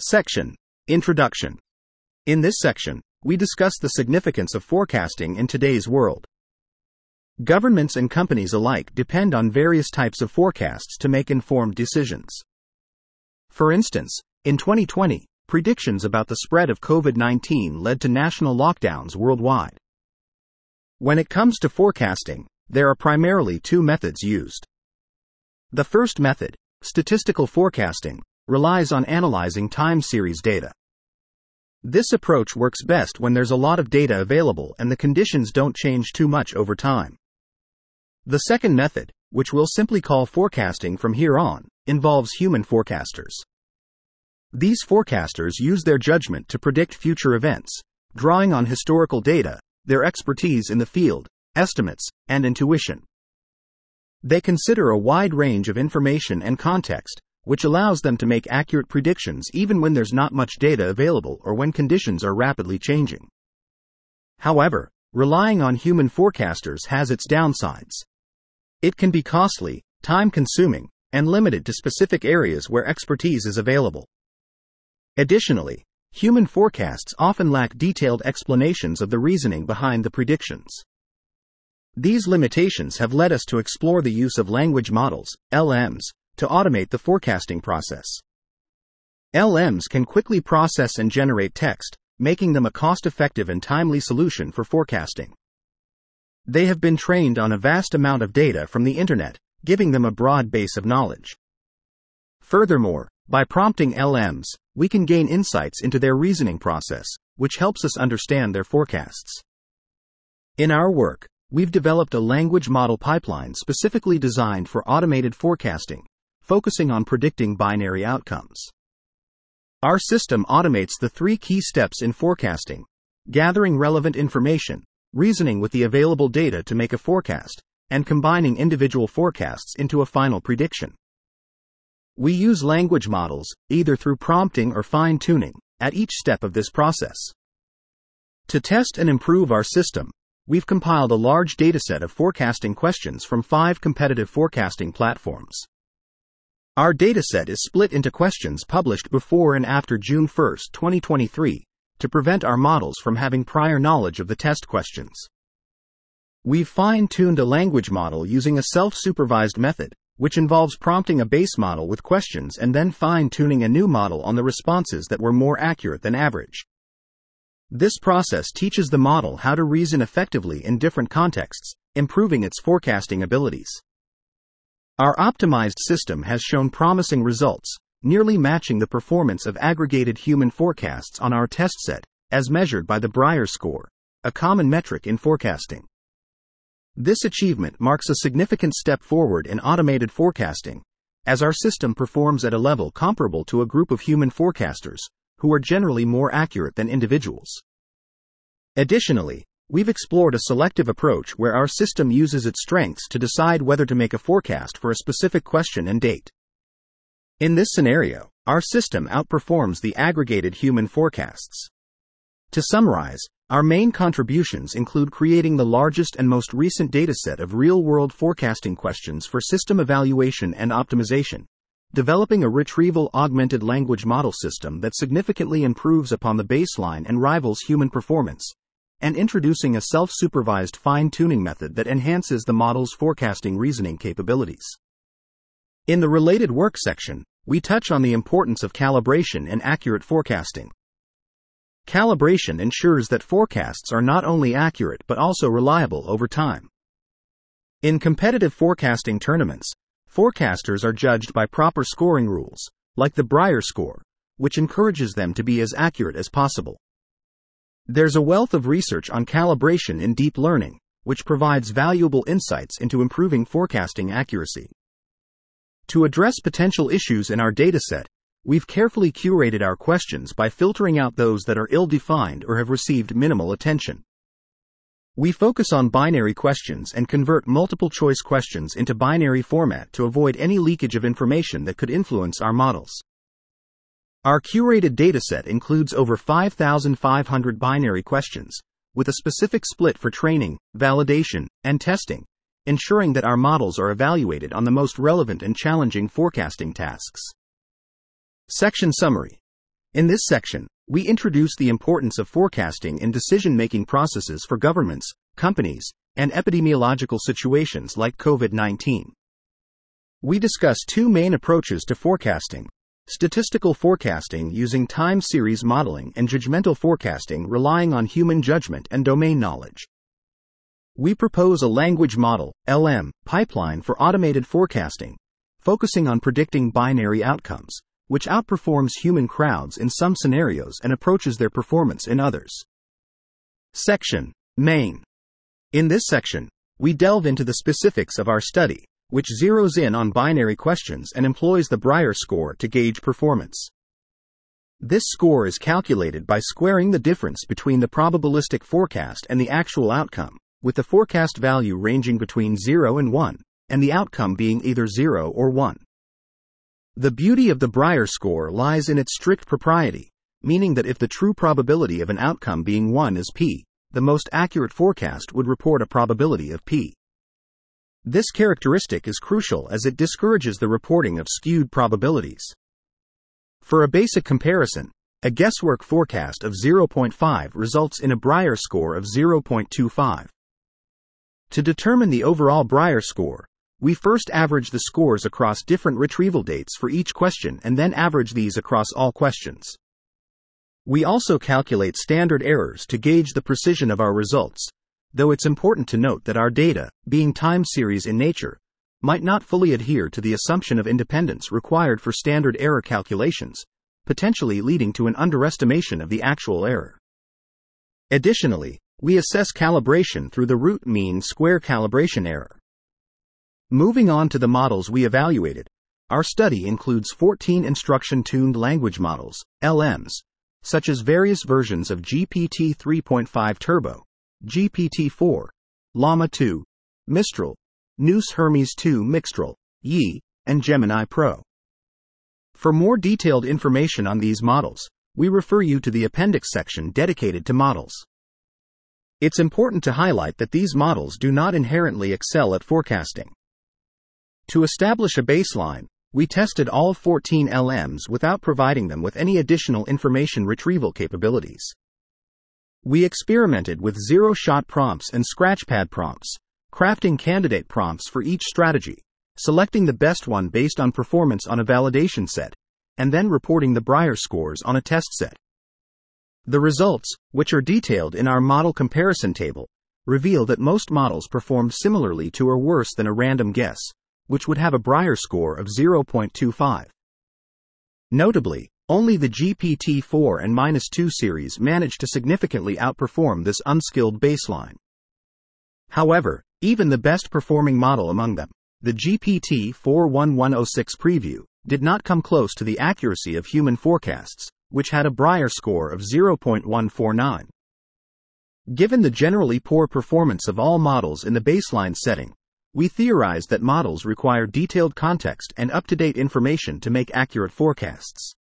Section Introduction. In this section, we discuss the significance of forecasting in today's world. Governments and companies alike depend on various types of forecasts to make informed decisions. For instance, in 2020, predictions about the spread of COVID 19 led to national lockdowns worldwide. When it comes to forecasting, there are primarily two methods used. The first method, statistical forecasting, relies on analyzing time series data. This approach works best when there's a lot of data available and the conditions don't change too much over time. The second method, which we'll simply call forecasting from here on, involves human forecasters. These forecasters use their judgment to predict future events, drawing on historical data, their expertise in the field, estimates, and intuition. They consider a wide range of information and context, which allows them to make accurate predictions even when there's not much data available or when conditions are rapidly changing. However, relying on human forecasters has its downsides. It can be costly, time consuming, and limited to specific areas where expertise is available. Additionally, human forecasts often lack detailed explanations of the reasoning behind the predictions. These limitations have led us to explore the use of language models, LMs, to automate the forecasting process. LMs can quickly process and generate text, making them a cost effective and timely solution for forecasting. They have been trained on a vast amount of data from the internet, giving them a broad base of knowledge. Furthermore, by prompting LMs, we can gain insights into their reasoning process, which helps us understand their forecasts. In our work, we've developed a language model pipeline specifically designed for automated forecasting, focusing on predicting binary outcomes. Our system automates the three key steps in forecasting gathering relevant information, reasoning with the available data to make a forecast, and combining individual forecasts into a final prediction. We use language models, either through prompting or fine tuning, at each step of this process. To test and improve our system, we've compiled a large dataset of forecasting questions from five competitive forecasting platforms. Our dataset is split into questions published before and after June 1, 2023, to prevent our models from having prior knowledge of the test questions. We've fine tuned a language model using a self supervised method, which involves prompting a base model with questions and then fine tuning a new model on the responses that were more accurate than average. This process teaches the model how to reason effectively in different contexts, improving its forecasting abilities. Our optimized system has shown promising results, nearly matching the performance of aggregated human forecasts on our test set, as measured by the Brier score, a common metric in forecasting. This achievement marks a significant step forward in automated forecasting, as our system performs at a level comparable to a group of human forecasters, who are generally more accurate than individuals. Additionally, we've explored a selective approach where our system uses its strengths to decide whether to make a forecast for a specific question and date. In this scenario, our system outperforms the aggregated human forecasts. To summarize, our main contributions include creating the largest and most recent dataset of real world forecasting questions for system evaluation and optimization, developing a retrieval augmented language model system that significantly improves upon the baseline and rivals human performance, and introducing a self supervised fine tuning method that enhances the model's forecasting reasoning capabilities. In the related work section, we touch on the importance of calibration and accurate forecasting. Calibration ensures that forecasts are not only accurate but also reliable over time. In competitive forecasting tournaments, forecasters are judged by proper scoring rules, like the Brier score, which encourages them to be as accurate as possible. There's a wealth of research on calibration in deep learning, which provides valuable insights into improving forecasting accuracy. To address potential issues in our dataset, we've carefully curated our questions by filtering out those that are ill defined or have received minimal attention. We focus on binary questions and convert multiple choice questions into binary format to avoid any leakage of information that could influence our models. Our curated dataset includes over 5,500 binary questions, with a specific split for training, validation, and testing, ensuring that our models are evaluated on the most relevant and challenging forecasting tasks. Section Summary In this section, we introduce the importance of forecasting in decision making processes for governments, companies, and epidemiological situations like COVID 19. We discuss two main approaches to forecasting statistical forecasting using time series modeling and judgmental forecasting relying on human judgment and domain knowledge. We propose a language model, LM, pipeline for automated forecasting, focusing on predicting binary outcomes, which outperforms human crowds in some scenarios and approaches their performance in others. Section Main In this section, we delve into the specifics of our study, which zeroes in on binary questions and employs the Brier score to gauge performance. This score is calculated by squaring the difference between the probabilistic forecast and the actual outcome, with the forecast value ranging between 0 and 1, and the outcome being either 0 or 1. The beauty of the Brier score lies in its strict propriety, meaning that if the true probability of an outcome being 1 is p, the most accurate forecast would report a probability of p. This characteristic is crucial as it discourages the reporting of skewed probabilities. For a basic comparison, a guesswork forecast of 0.5 results in a Brier score of 0.25. To determine the overall Brier score, we first average the scores across different retrieval dates for each question and then average these across all questions. We also calculate standard errors to gauge the precision of our results, though it's important to note that our data, being time series in nature, might not fully adhere to the assumption of independence required for standard error calculations, potentially leading to an underestimation of the actual error. Additionally, we assess calibration through the root mean square calibration error. Moving on to the models we evaluated, our study includes 14 instruction tuned language models, LMs, such as various versions of GPT 3.5 Turbo, GPT-4, Llama 2, Mistral, Nous Hermes 2 Mixtral, Yi, and Gemini Pro. For more detailed information on these models, we refer you to the appendix section dedicated to models. It's important to highlight that these models do not inherently excel at forecasting. To establish a baseline, we tested all 14 LMs without providing them with any additional information retrieval capabilities. We experimented with zero shot prompts and scratchpad prompts, crafting candidate prompts for each strategy, selecting the best one based on performance on a validation set, and then reporting the Brier scores on a test set. The results, which are detailed in our model comparison table, reveal that most models performed similarly to or worse than a random guess, which would have a Brier score of 0.25. Notably, only the GPT-4 and minus 2 series managed to significantly outperform this unskilled baseline. However, even the best performing model among them, the GPT-41106 preview, did not come close to the accuracy of human forecasts, which had a Brier score of 0.149. Given the generally poor performance of all models in the baseline setting, we theorized that models require detailed context and up to date information to make accurate forecasts.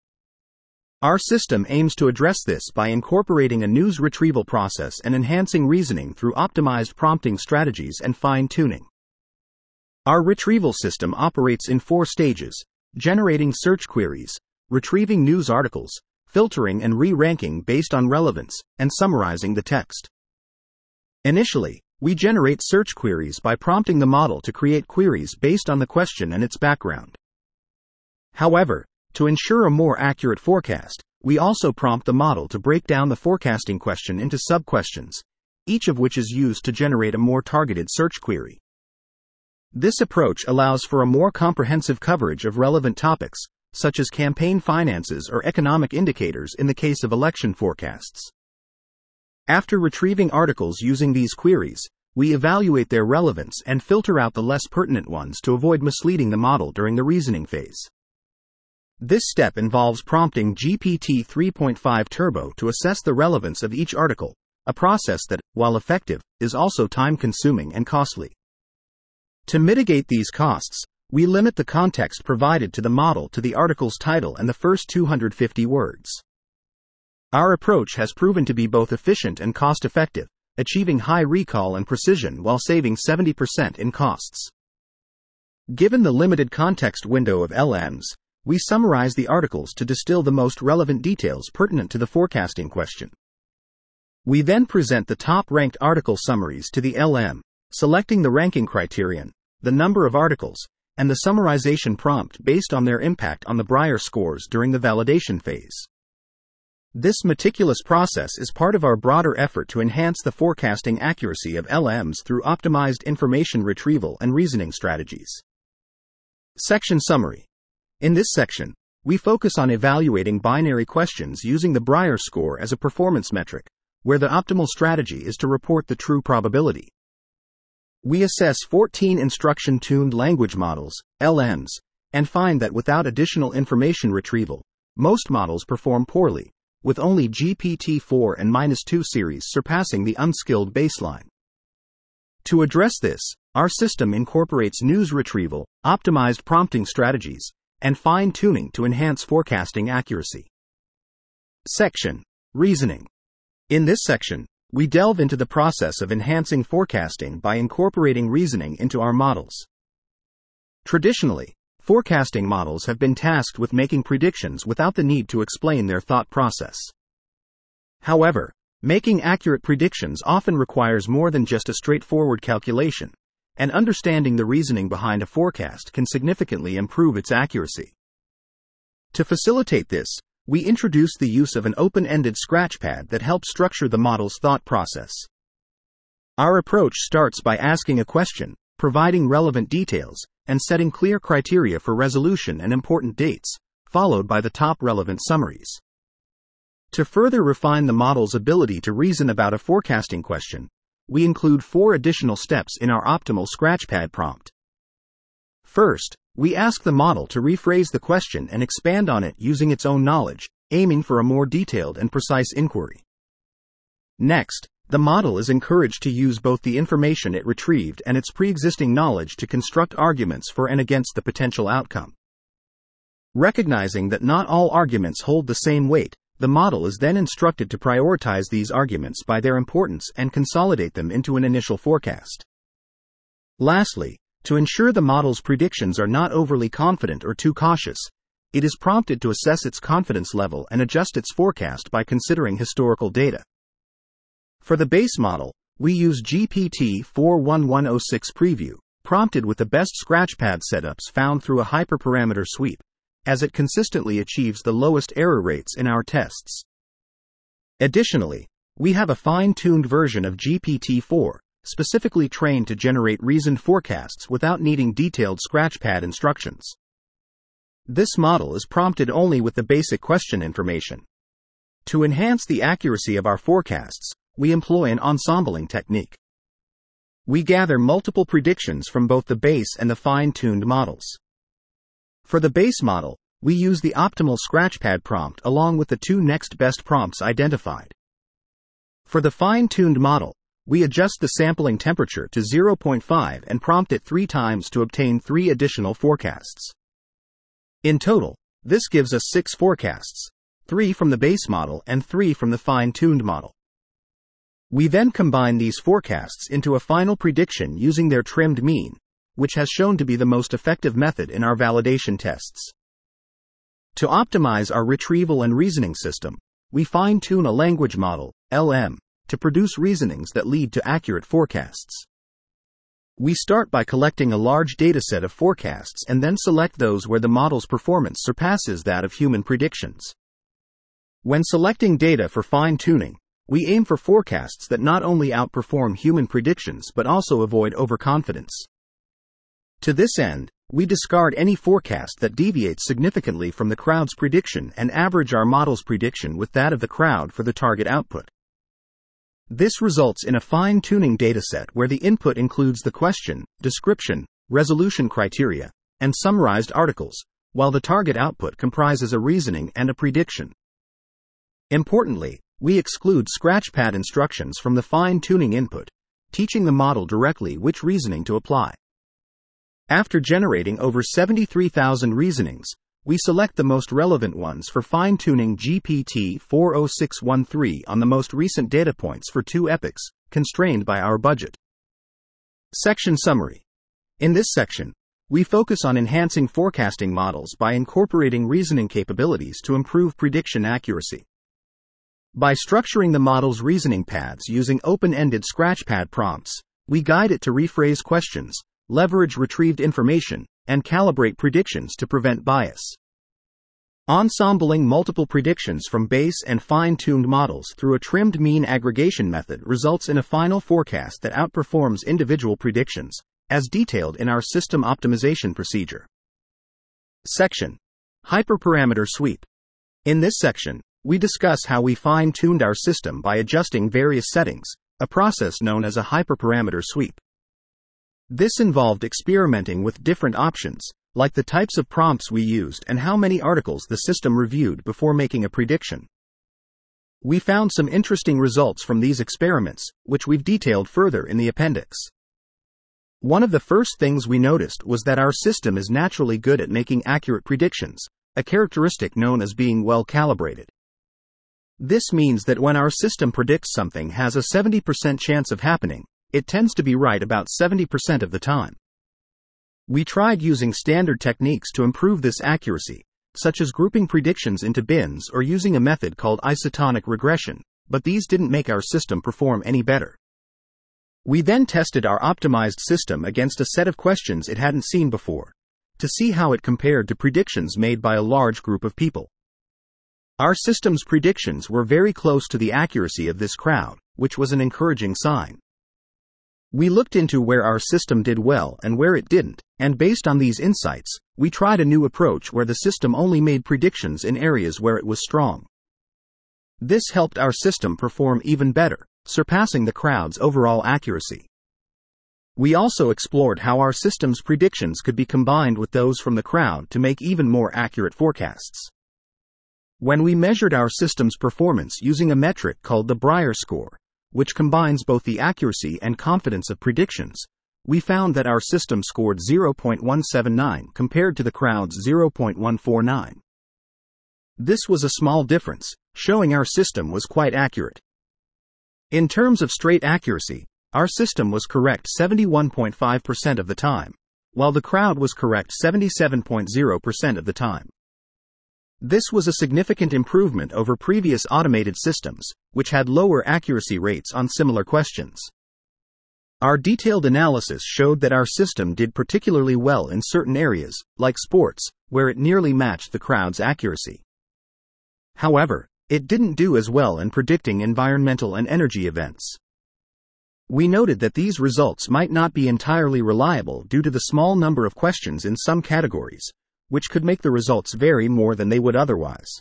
Our system aims to address this by incorporating a news retrieval process and enhancing reasoning through optimized prompting strategies and fine tuning. Our retrieval system operates in four stages generating search queries, retrieving news articles, filtering and re ranking based on relevance, and summarizing the text. Initially, we generate search queries by prompting the model to create queries based on the question and its background. However, to ensure a more accurate forecast, we also prompt the model to break down the forecasting question into sub-questions, each of which is used to generate a more targeted search query. This approach allows for a more comprehensive coverage of relevant topics, such as campaign finances or economic indicators in the case of election forecasts. After retrieving articles using these queries, we evaluate their relevance and filter out the less pertinent ones to avoid misleading the model during the reasoning phase. This step involves prompting GPT 3.5 Turbo to assess the relevance of each article, a process that, while effective, is also time consuming and costly. To mitigate these costs, we limit the context provided to the model to the article's title and the first 250 words. Our approach has proven to be both efficient and cost effective, achieving high recall and precision while saving 70% in costs. Given the limited context window of LMs, we summarize the articles to distill the most relevant details pertinent to the forecasting question. We then present the top ranked article summaries to the LM, selecting the ranking criterion, the number of articles, and the summarization prompt based on their impact on the Brier scores during the validation phase. This meticulous process is part of our broader effort to enhance the forecasting accuracy of LMs through optimized information retrieval and reasoning strategies. Section Summary In this section, we focus on evaluating binary questions using the Brier score as a performance metric where the optimal strategy is to report the true probability. We assess 14 instruction tuned language models, LMs, and find that without additional information retrieval, most models perform poorly, with only GPT 4 and minus 2 series surpassing the unskilled baseline. To address this, our system incorporates news retrieval, optimized prompting strategies, and fine tuning to enhance forecasting accuracy. Section Reasoning in this section, we delve into the process of enhancing forecasting by incorporating reasoning into our models. Traditionally, forecasting models have been tasked with making predictions without the need to explain their thought process. However, making accurate predictions often requires more than just a straightforward calculation, and understanding the reasoning behind a forecast can significantly improve its accuracy. To facilitate this, we introduce the use of an open-ended scratchpad that helps structure the model's thought process. Our approach starts by asking a question, providing relevant details, and setting clear criteria for resolution and important dates, followed by the top relevant summaries. To further refine the model's ability to reason about a forecasting question, we include four additional steps in our optimal scratchpad prompt. First, we ask the model to rephrase the question and expand on it using its own knowledge, aiming for a more detailed and precise inquiry. Next, the model is encouraged to use both the information it retrieved and its pre existing knowledge to construct arguments for and against the potential outcome. Recognizing that not all arguments hold the same weight, the model is then instructed to prioritize these arguments by their importance and consolidate them into an initial forecast. Lastly, to ensure the model's predictions are not overly confident or too cautious, it is prompted to assess its confidence level and adjust its forecast by considering historical data. For the base model, we use GPT 41106 Preview, prompted with the best scratchpad setups found through a hyperparameter sweep, as it consistently achieves the lowest error rates in our tests. Additionally, we have a fine tuned version of GPT 4, specifically trained to generate reasoned forecasts without needing detailed scratchpad instructions. This model is prompted only with the basic question information. To enhance the accuracy of our forecasts, we employ an ensembling technique. We gather multiple predictions from both the base and the fine tuned models. For the base model, we use the optimal scratchpad prompt along with the two next best prompts identified. For the fine tuned model, we adjust the sampling temperature to 0.5 and prompt it three times to obtain three additional forecasts. In total, this gives us six forecasts three from the base model and three from the fine tuned model. We then combine these forecasts into a final prediction using their trimmed mean, which has shown to be the most effective method in our validation tests. To optimize our retrieval and reasoning system, we fine tune a language model, LM, to produce reasonings that lead to accurate forecasts. We start by collecting a large dataset of forecasts and then select those where the model's performance surpasses that of human predictions. When selecting data for fine tuning, we aim for forecasts that not only outperform human predictions but also avoid overconfidence. To this end, we discard any forecast that deviates significantly from the crowd's prediction and average our model's prediction with that of the crowd for the target output. This results in a fine tuning dataset where the input includes the question, description, resolution criteria, and summarized articles, while the target output comprises a reasoning and a prediction. Importantly, we exclude scratchpad instructions from the fine tuning input, teaching the model directly which reasoning to apply. After generating over 73,000 reasonings, we select the most relevant ones for fine tuning GPT 40613 on the most recent data points for two epochs, constrained by our budget. Section Summary In this section, we focus on enhancing forecasting models by incorporating reasoning capabilities to improve prediction accuracy. By structuring the model's reasoning paths using open ended scratchpad prompts, we guide it to rephrase questions, leverage retrieved information, and calibrate predictions to prevent bias. Ensembling multiple predictions from base and fine tuned models through a trimmed mean aggregation method results in a final forecast that outperforms individual predictions, as detailed in our system optimization procedure. Section Hyperparameter Sweep. In this section, we discuss how we fine tuned our system by adjusting various settings, a process known as a hyperparameter sweep. This involved experimenting with different options, like the types of prompts we used and how many articles the system reviewed before making a prediction. We found some interesting results from these experiments, which we've detailed further in the appendix. One of the first things we noticed was that our system is naturally good at making accurate predictions, a characteristic known as being well calibrated. This means that when our system predicts something has a 70% chance of happening, it tends to be right about 70% of the time. We tried using standard techniques to improve this accuracy, such as grouping predictions into bins or using a method called isotonic regression, but these didn't make our system perform any better. We then tested our optimized system against a set of questions it hadn't seen before, to see how it compared to predictions made by a large group of people. Our system's predictions were very close to the accuracy of this crowd, which was an encouraging sign. We looked into where our system did well and where it didn't, and based on these insights, we tried a new approach where the system only made predictions in areas where it was strong. This helped our system perform even better, surpassing the crowd's overall accuracy. We also explored how our system's predictions could be combined with those from the crowd to make even more accurate forecasts. When we measured our system's performance using a metric called the Brier score, which combines both the accuracy and confidence of predictions, we found that our system scored 0.179 compared to the crowd's 0.149. This was a small difference, showing our system was quite accurate. In terms of straight accuracy, our system was correct 71.5% of the time, while the crowd was correct 77.0% of the time. This was a significant improvement over previous automated systems, which had lower accuracy rates on similar questions. Our detailed analysis showed that our system did particularly well in certain areas, like sports, where it nearly matched the crowd's accuracy. However, it didn't do as well in predicting environmental and energy events. We noted that these results might not be entirely reliable due to the small number of questions in some categories, which could make the results vary more than they would otherwise.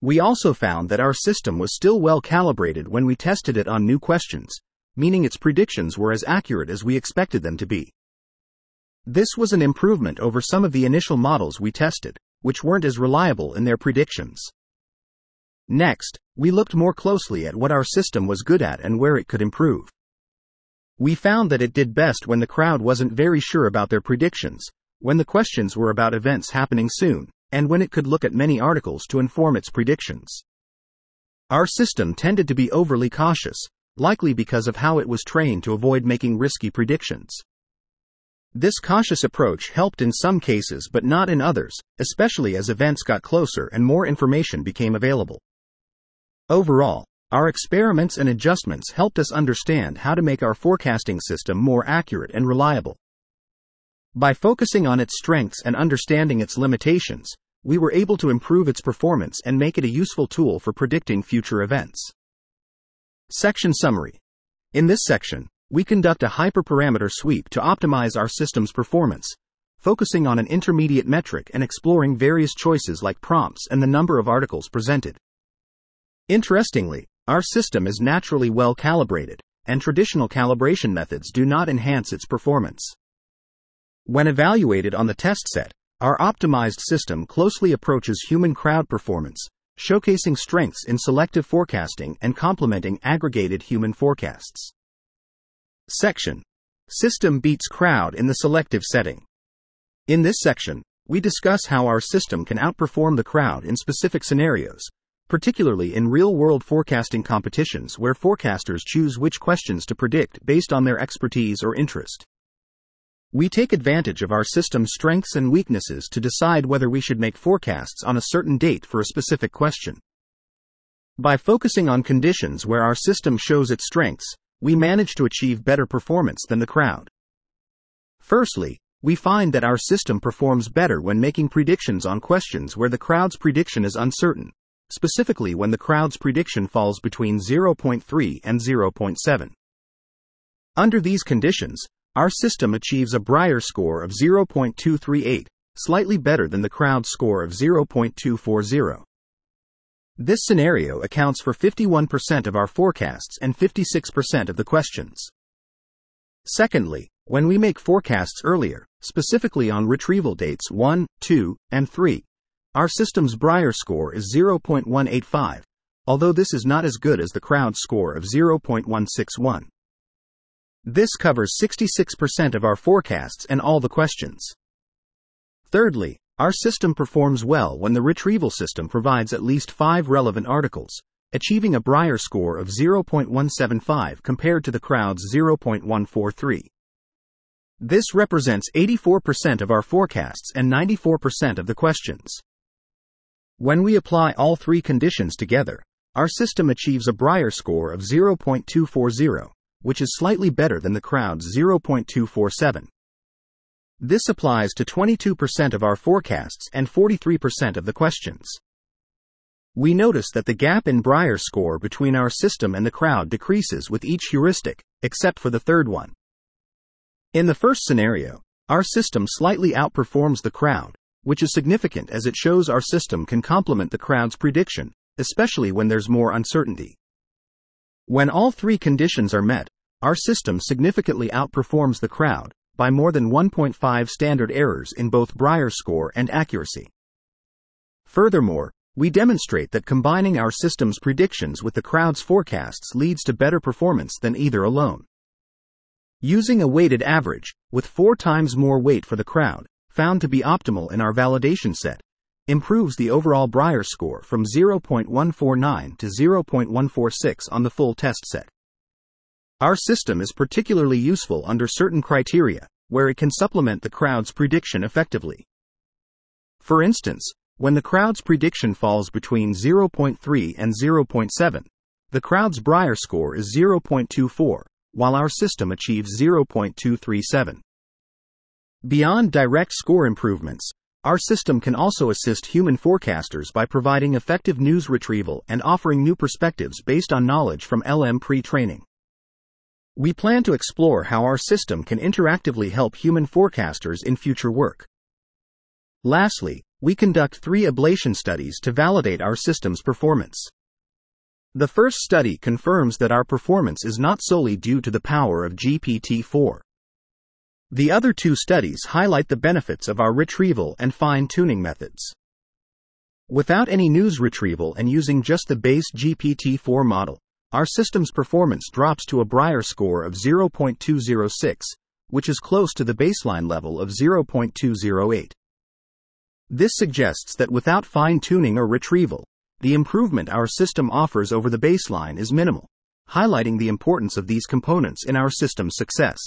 We also found that our system was still well calibrated when we tested it on new questions, meaning its predictions were as accurate as we expected them to be. This was an improvement over some of the initial models we tested, which weren't as reliable in their predictions. Next, we looked more closely at what our system was good at and where it could improve. We found that it did best when the crowd wasn't very sure about their predictions, when the questions were about events happening soon, and when it could look at many articles to inform its predictions. Our system tended to be overly cautious, likely because of how it was trained to avoid making risky predictions. This cautious approach helped in some cases but not in others, especially as events got closer and more information became available. Overall, our experiments and adjustments helped us understand how to make our forecasting system more accurate and reliable. By focusing on its strengths and understanding its limitations, we were able to improve its performance and make it a useful tool for predicting future events. Section Summary In this section, we conduct a hyperparameter sweep to optimize our system's performance, focusing on an intermediate metric and exploring various choices like prompts and the number of articles presented. Interestingly, our system is naturally well calibrated, and traditional calibration methods do not enhance its performance. When evaluated on the test set, our optimized system closely approaches human crowd performance, showcasing strengths in selective forecasting and complementing aggregated human forecasts. Section System beats crowd in the selective setting. In this section, we discuss how our system can outperform the crowd in specific scenarios, particularly in real world forecasting competitions where forecasters choose which questions to predict based on their expertise or interest. We take advantage of our system's strengths and weaknesses to decide whether we should make forecasts on a certain date for a specific question. By focusing on conditions where our system shows its strengths, we manage to achieve better performance than the crowd. Firstly, we find that our system performs better when making predictions on questions where the crowd's prediction is uncertain, specifically when the crowd's prediction falls between 0.3 and 0.7. Under these conditions, our system achieves a Brier score of 0.238, slightly better than the crowd score of 0.240. This scenario accounts for 51% of our forecasts and 56% of the questions. Secondly, when we make forecasts earlier, specifically on retrieval dates 1, 2, and 3, our system's Brier score is 0.185, although this is not as good as the crowd score of 0.161. This covers 66% of our forecasts and all the questions. Thirdly, our system performs well when the retrieval system provides at least five relevant articles, achieving a Brier score of 0.175 compared to the crowd's 0.143. This represents 84% of our forecasts and 94% of the questions. When we apply all three conditions together, our system achieves a Brier score of 0.240, which is slightly better than the crowd's 0.247. This applies to 22% of our forecasts and 43% of the questions. We notice that the gap in Brier score between our system and the crowd decreases with each heuristic, except for the third one. In the first scenario, our system slightly outperforms the crowd, which is significant as it shows our system can complement the crowd's prediction, especially when there's more uncertainty. When all three conditions are met, our system significantly outperforms the crowd by more than 1.5 standard errors in both Brier score and accuracy. Furthermore, we demonstrate that combining our system's predictions with the crowd's forecasts leads to better performance than either alone. Using a weighted average, with four times more weight for the crowd, found to be optimal in our validation set, improves the overall Brier score from 0.149 to 0.146 on the full test set. Our system is particularly useful under certain criteria, where it can supplement the crowd's prediction effectively. For instance, when the crowd's prediction falls between 0.3 and 0.7, the crowd's Brier score is 0.24, while our system achieves 0.237. Beyond direct score improvements, our system can also assist human forecasters by providing effective news retrieval and offering new perspectives based on knowledge from LM pre training. We plan to explore how our system can interactively help human forecasters in future work. Lastly, we conduct three ablation studies to validate our system's performance. The first study confirms that our performance is not solely due to the power of GPT 4. The other two studies highlight the benefits of our retrieval and fine tuning methods. Without any news retrieval and using just the base GPT 4 model, our system's performance drops to a Brier score of 0.206, which is close to the baseline level of 0.208. This suggests that without fine tuning or retrieval, the improvement our system offers over the baseline is minimal, highlighting the importance of these components in our system's success.